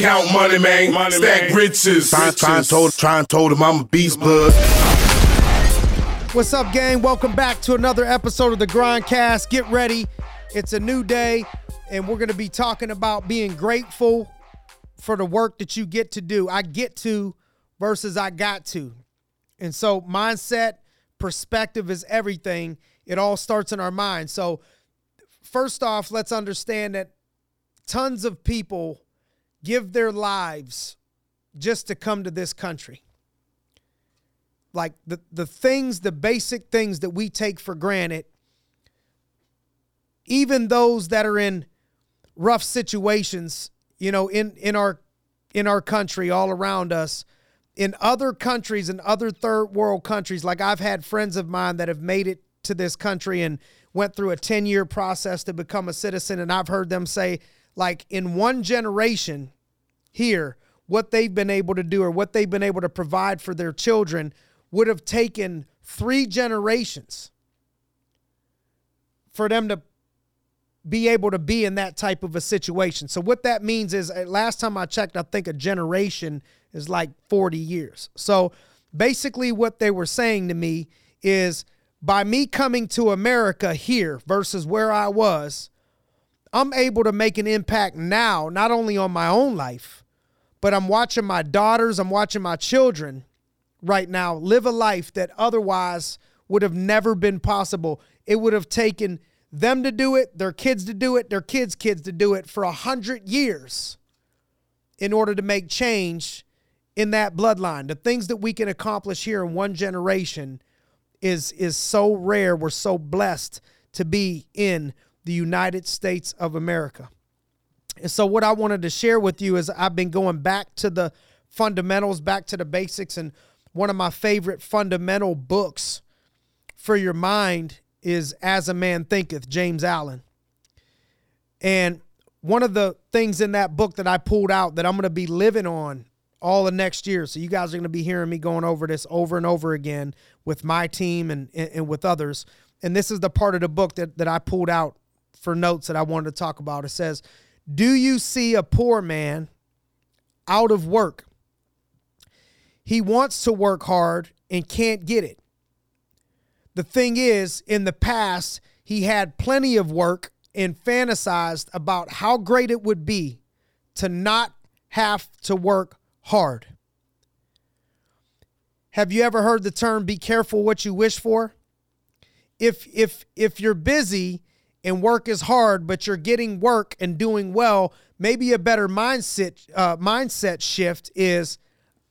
Count money, man. Money, Stack man. riches. Try, try and told, try told him I'm a beast blood. What's up, gang? Welcome back to another episode of the Grindcast. Get ready. It's a new day, and we're going to be talking about being grateful for the work that you get to do. I get to versus I got to. And so, mindset, perspective is everything. It all starts in our mind. So, first off, let's understand that tons of people give their lives just to come to this country. Like the, the things, the basic things that we take for granted, even those that are in rough situations, you know, in, in our in our country, all around us, in other countries and other third world countries, like I've had friends of mine that have made it to this country and went through a 10 year process to become a citizen. And I've heard them say, like, in one generation here, what they've been able to do or what they've been able to provide for their children would have taken three generations for them to be able to be in that type of a situation. So what that means is last time I checked I think a generation is like 40 years. So basically what they were saying to me is by me coming to America here versus where I was, I'm able to make an impact now not only on my own life, but I'm watching my daughters, I'm watching my children right now live a life that otherwise would have never been possible. It would have taken them to do it, their kids to do it, their kids' kids to do it for a hundred years in order to make change in that bloodline. The things that we can accomplish here in one generation is is so rare. We're so blessed to be in the United States of America. And so what I wanted to share with you is I've been going back to the fundamentals, back to the basics and one of my favorite fundamental books for your mind is As a Man Thinketh, James Allen. And one of the things in that book that I pulled out that I'm going to be living on all the next year. So you guys are going to be hearing me going over this over and over again with my team and, and, and with others. And this is the part of the book that, that I pulled out for notes that I wanted to talk about. It says, Do you see a poor man out of work? He wants to work hard and can't get it. The thing is, in the past, he had plenty of work and fantasized about how great it would be to not have to work hard. Have you ever heard the term be careful what you wish for? If if if you're busy and work is hard, but you're getting work and doing well, maybe a better mindset uh, mindset shift is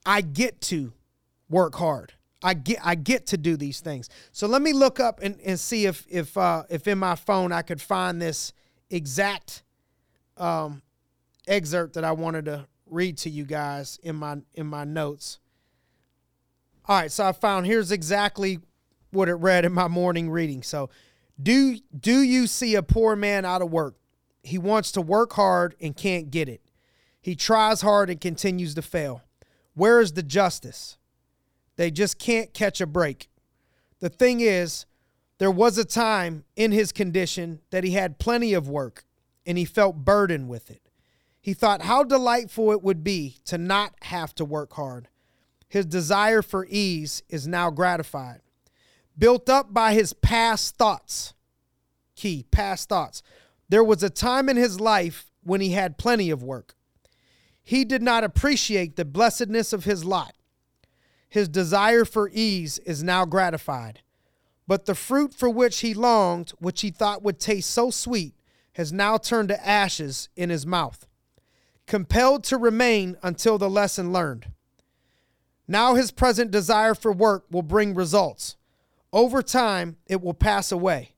I get to work hard. I get I get to do these things. So let me look up and, and see if if uh, if in my phone I could find this exact um, excerpt that I wanted to read to you guys in my in my notes. All right, so I found here's exactly what it read in my morning reading. So, do do you see a poor man out of work? He wants to work hard and can't get it. He tries hard and continues to fail. Where is the justice? They just can't catch a break. The thing is, there was a time in his condition that he had plenty of work and he felt burdened with it. He thought how delightful it would be to not have to work hard. His desire for ease is now gratified. Built up by his past thoughts, key, past thoughts. There was a time in his life when he had plenty of work. He did not appreciate the blessedness of his lot. His desire for ease is now gratified. But the fruit for which he longed, which he thought would taste so sweet, has now turned to ashes in his mouth compelled to remain until the lesson learned. Now his present desire for work will bring results. Over time, it will pass away.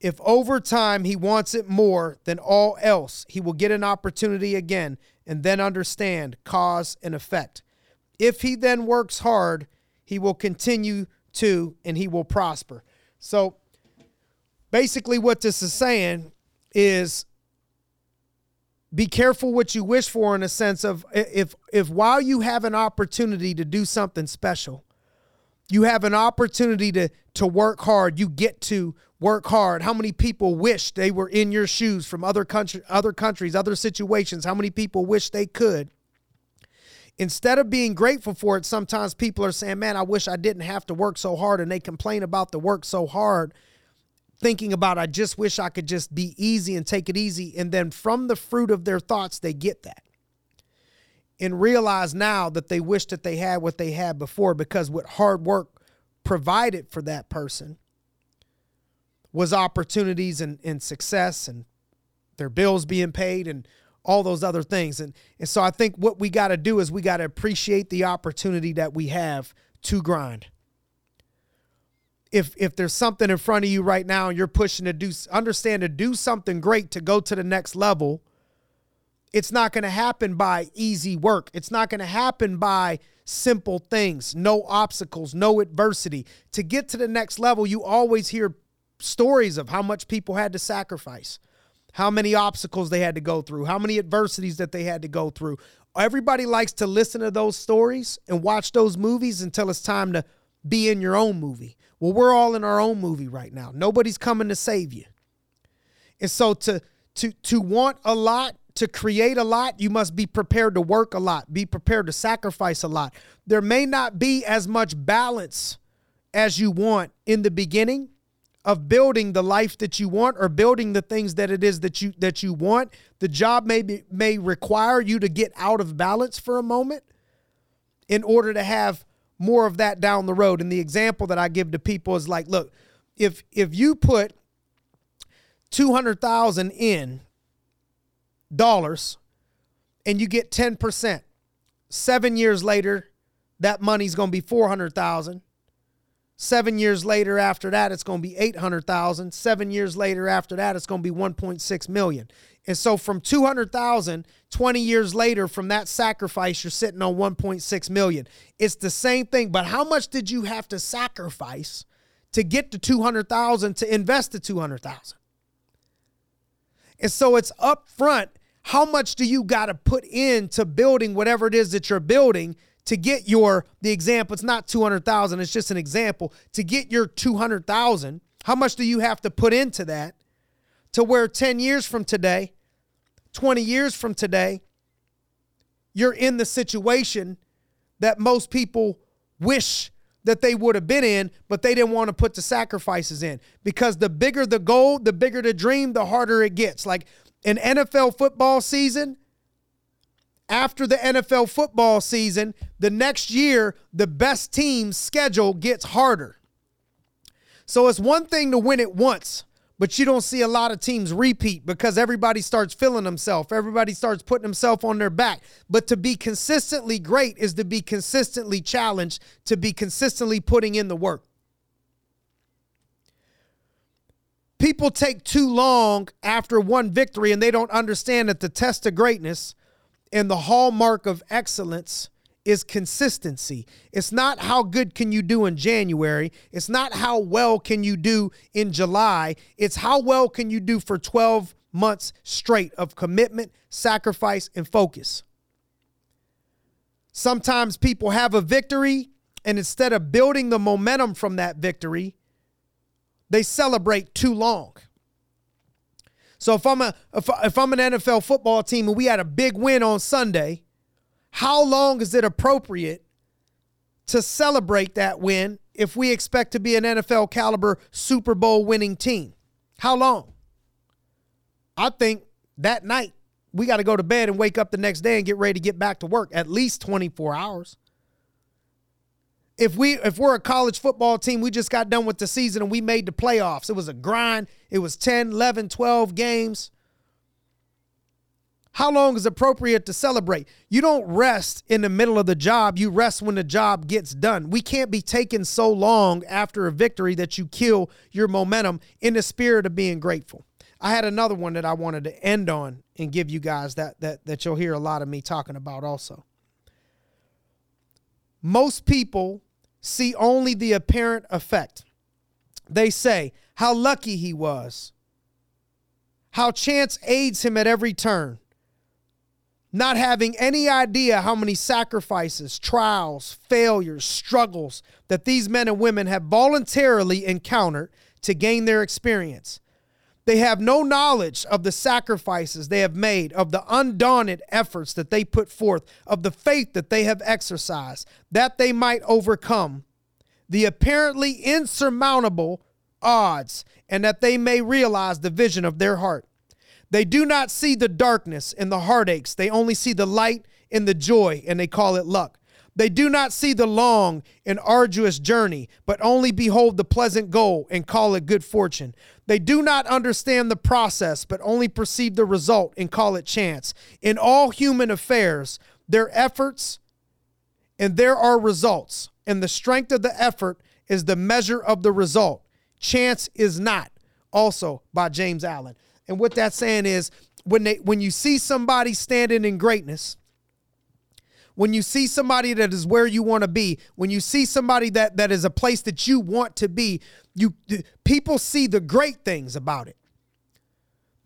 If over time he wants it more than all else, he will get an opportunity again and then understand cause and effect. If he then works hard, he will continue to and he will prosper. So basically, what this is saying is be careful what you wish for in a sense of if if while you have an opportunity to do something special you have an opportunity to to work hard you get to work hard how many people wish they were in your shoes from other country other countries other situations how many people wish they could instead of being grateful for it, sometimes people are saying, Man, I wish I didn't have to work so hard. And they complain about the work so hard, thinking about, I just wish I could just be easy and take it easy. And then from the fruit of their thoughts, they get that and realize now that they wish that they had what they had before because what hard work provided for that person was opportunities and, and success and their bills being paid and all those other things. And, and so I think what we got to do is we got to appreciate the opportunity that we have to grind. If, if there's something in front of you right now and you're pushing to do understand to do something great to go to the next level, it's not going to happen by easy work. It's not going to happen by simple things, no obstacles, no adversity. To get to the next level, you always hear stories of how much people had to sacrifice how many obstacles they had to go through, how many adversities that they had to go through. Everybody likes to listen to those stories and watch those movies until it's time to be in your own movie. Well, we're all in our own movie right now. Nobody's coming to save you. And so to to to want a lot, to create a lot, you must be prepared to work a lot, be prepared to sacrifice a lot. There may not be as much balance as you want in the beginning, of building the life that you want or building the things that it is that you that you want the job may be, may require you to get out of balance for a moment in order to have more of that down the road and the example that I give to people is like look if if you put 200,000 in dollars and you get 10% 7 years later that money's going to be 400,000 Seven years later, after that, it's going to be 800,000. Seven years later, after that, it's going to be 1.6 million. And so from 200,000, 20 years later, from that sacrifice, you're sitting on 1.6 million. It's the same thing, but how much did you have to sacrifice to get to 200,000 to invest the 200,000? And so it's up front. How much do you got to put into building whatever it is that you're building to get your the example it's not 200,000 it's just an example to get your 200,000 how much do you have to put into that to where 10 years from today 20 years from today you're in the situation that most people wish that they would have been in, but they didn't want to put the sacrifices in. Because the bigger the goal, the bigger the dream, the harder it gets. Like an NFL football season, after the NFL football season, the next year, the best team's schedule gets harder. So it's one thing to win it once, but you don't see a lot of teams repeat because everybody starts feeling themselves. Everybody starts putting themselves on their back. But to be consistently great is to be consistently challenged, to be consistently putting in the work. People take too long after one victory and they don't understand that the test of greatness and the hallmark of excellence is consistency. It's not how good can you do in January. It's not how well can you do in July. It's how well can you do for 12 months straight of commitment, sacrifice, and focus. Sometimes people have a victory, and instead of building the momentum from that victory, they celebrate too long. So if I'm a if, if I'm an NFL football team and we had a big win on Sunday, how long is it appropriate to celebrate that win if we expect to be an NFL caliber Super Bowl winning team? How long? I think that night we got to go to bed and wake up the next day and get ready to get back to work at least 24 hours if we if we're a college football team we just got done with the season and we made the playoffs it was a grind it was 10 11 12 games how long is appropriate to celebrate? You don't rest in the middle of the job. You rest when the job gets done. We can't be taken so long after a victory that you kill your momentum in the spirit of being grateful. I had another one that i wanted to end on and give you guys that that that you'll hear a lot of me talking about also. Most people see only the apparent effect. They say how lucky he was, how chance aids him at every turn, not having any idea how many sacrifices, trials, failures, struggles that these men and women have voluntarily encountered to gain their experience. They have no knowledge of the sacrifices they have made, of the undaunted efforts that they put forth, of the faith that they have exercised, that they might overcome the apparently insurmountable odds, and that they may realize the vision of their heart. They do not see the darkness and the heartaches, they only see the light and the joy, and they call it luck. They do not see the long and arduous journey, but only behold the pleasant goal and call it good fortune. They do not understand the process, but only perceive the result and call it chance. In all human affairs, their efforts and there are results, and the strength of the effort is the measure of the result. Chance is not. Also by James Allen. And what that's saying is when they when you see somebody standing in greatness, when you see somebody that is where you want to be, when you see somebody that that is a place that you want to be, you people see the great things about it.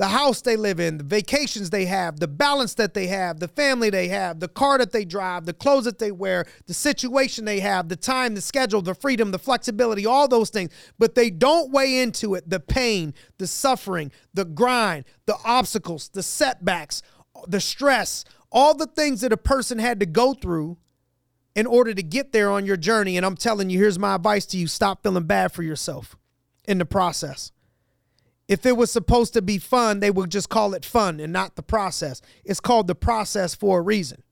The house they live in, the vacations they have, the balance that they have, the family they have, the car that they drive, the clothes that they wear, the situation they have, the time, the schedule, the freedom, the flexibility, all those things. But they don't weigh into it the pain, the suffering, the grind, the obstacles, the setbacks, the stress, all the things that a person had to go through in order to get there on your journey. And I'm telling you, here's my advice to you stop feeling bad for yourself in the process. If it was supposed to be fun, they would just call it fun and not the process. It's called the process for a reason.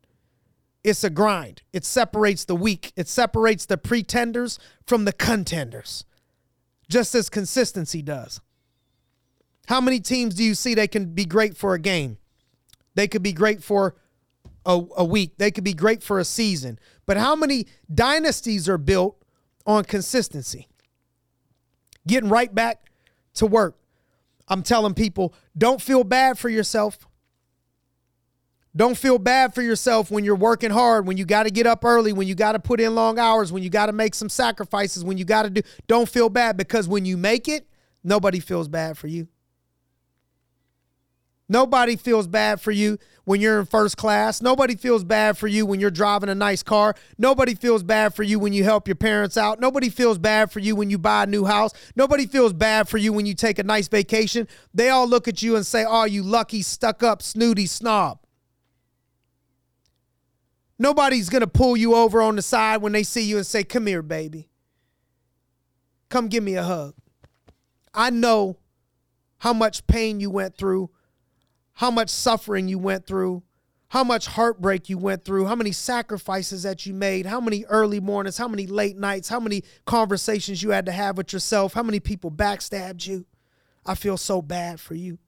It's a grind. It separates the weak, it separates the pretenders from the contenders, just as consistency does. How many teams do you see they can be great for a game? They could be great for a, a week. They could be great for a season. But how many dynasties are built on consistency? Getting right back to work. I'm telling people don't feel bad for yourself. Don't feel bad for yourself when you're working hard, when you got to get up early, when you got to put in long hours, when you got to make some sacrifices, when you got to do. Don't feel bad because when you make it, nobody feels bad for you. Nobody feels bad for you when you're in first class. Nobody feels bad for you when you're driving a nice car. Nobody feels bad for you when you help your parents out. Nobody feels bad for you when you buy a new house. Nobody feels bad for you when you take a nice vacation. They all look at you and say, Oh, you lucky, stuck up, snooty snob. Nobody's going to pull you over on the side when they see you and say, Come here, baby. Come give me a hug. I know how much pain you went through how much suffering you went through, how much heartbreak you went through, how many sacrifices that you made, how many early mornings, how many late nights, how many conversations you had to have with yourself, how many people backstabbed you. I feel so bad for you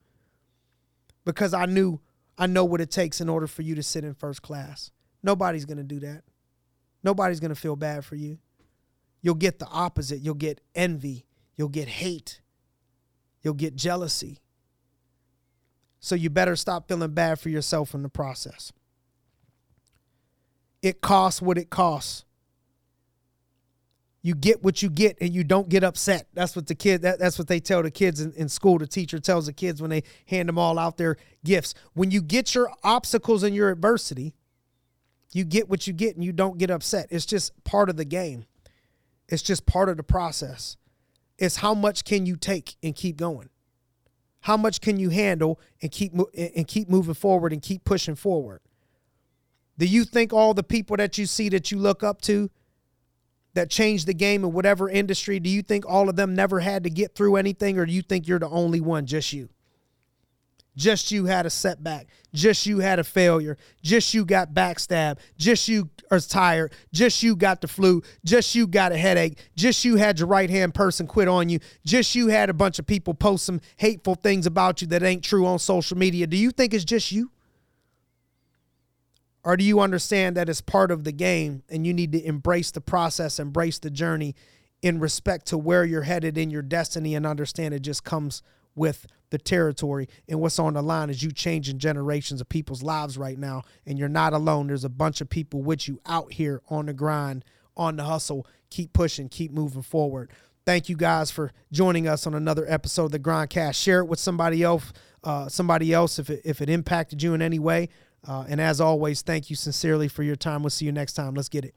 because I knew I know what it takes in order for you to sit in first class. Nobody's going to do that. Nobody's going to feel bad for you. You'll get the opposite. You'll get envy. You'll get hate. You'll get jealousy. So you better stop feeling bad for yourself in the process. It costs what it costs. You get what you get and you don't get upset. That's what the kid that, that's what they tell the kids in, in school. The teacher tells the kids when they hand them all out their gifts. When you get your obstacles and your adversity, you get what you get and you don't get upset. It's just part of the game. It's just part of the process. It's how much can you take and keep going. How much can you handle and keep and keep moving forward and keep pushing forward? Do you think all the people that you see that you look up to that changed the game in whatever industry, do you think all of them never had to get through anything or do you think you're the only one, just you? Just you had a setback. Just you had a failure. Just you got backstabbed. Just you are tired. Just you got the flu. Just you got a headache. Just you had your right hand person quit on you. Just you had a bunch of people post some hateful things about you that ain't true on social media. Do you think it's just you? Or do you understand that it's part of the game and you need to embrace the process, embrace the journey in respect to where you're headed in your destiny and understand it just comes with the territory and what's on the line is you changing generations of people's lives right now. And you're not alone. There's a bunch of people with you out here on the grind on the hustle. Keep pushing keep moving forward. Thank you guys for joining us on another episode of the grindcast. Share it with somebody else uh, somebody else if it, if it impacted you in any way. Uh, and as always thank you sincerely for your time. We'll see you next time. Let's get it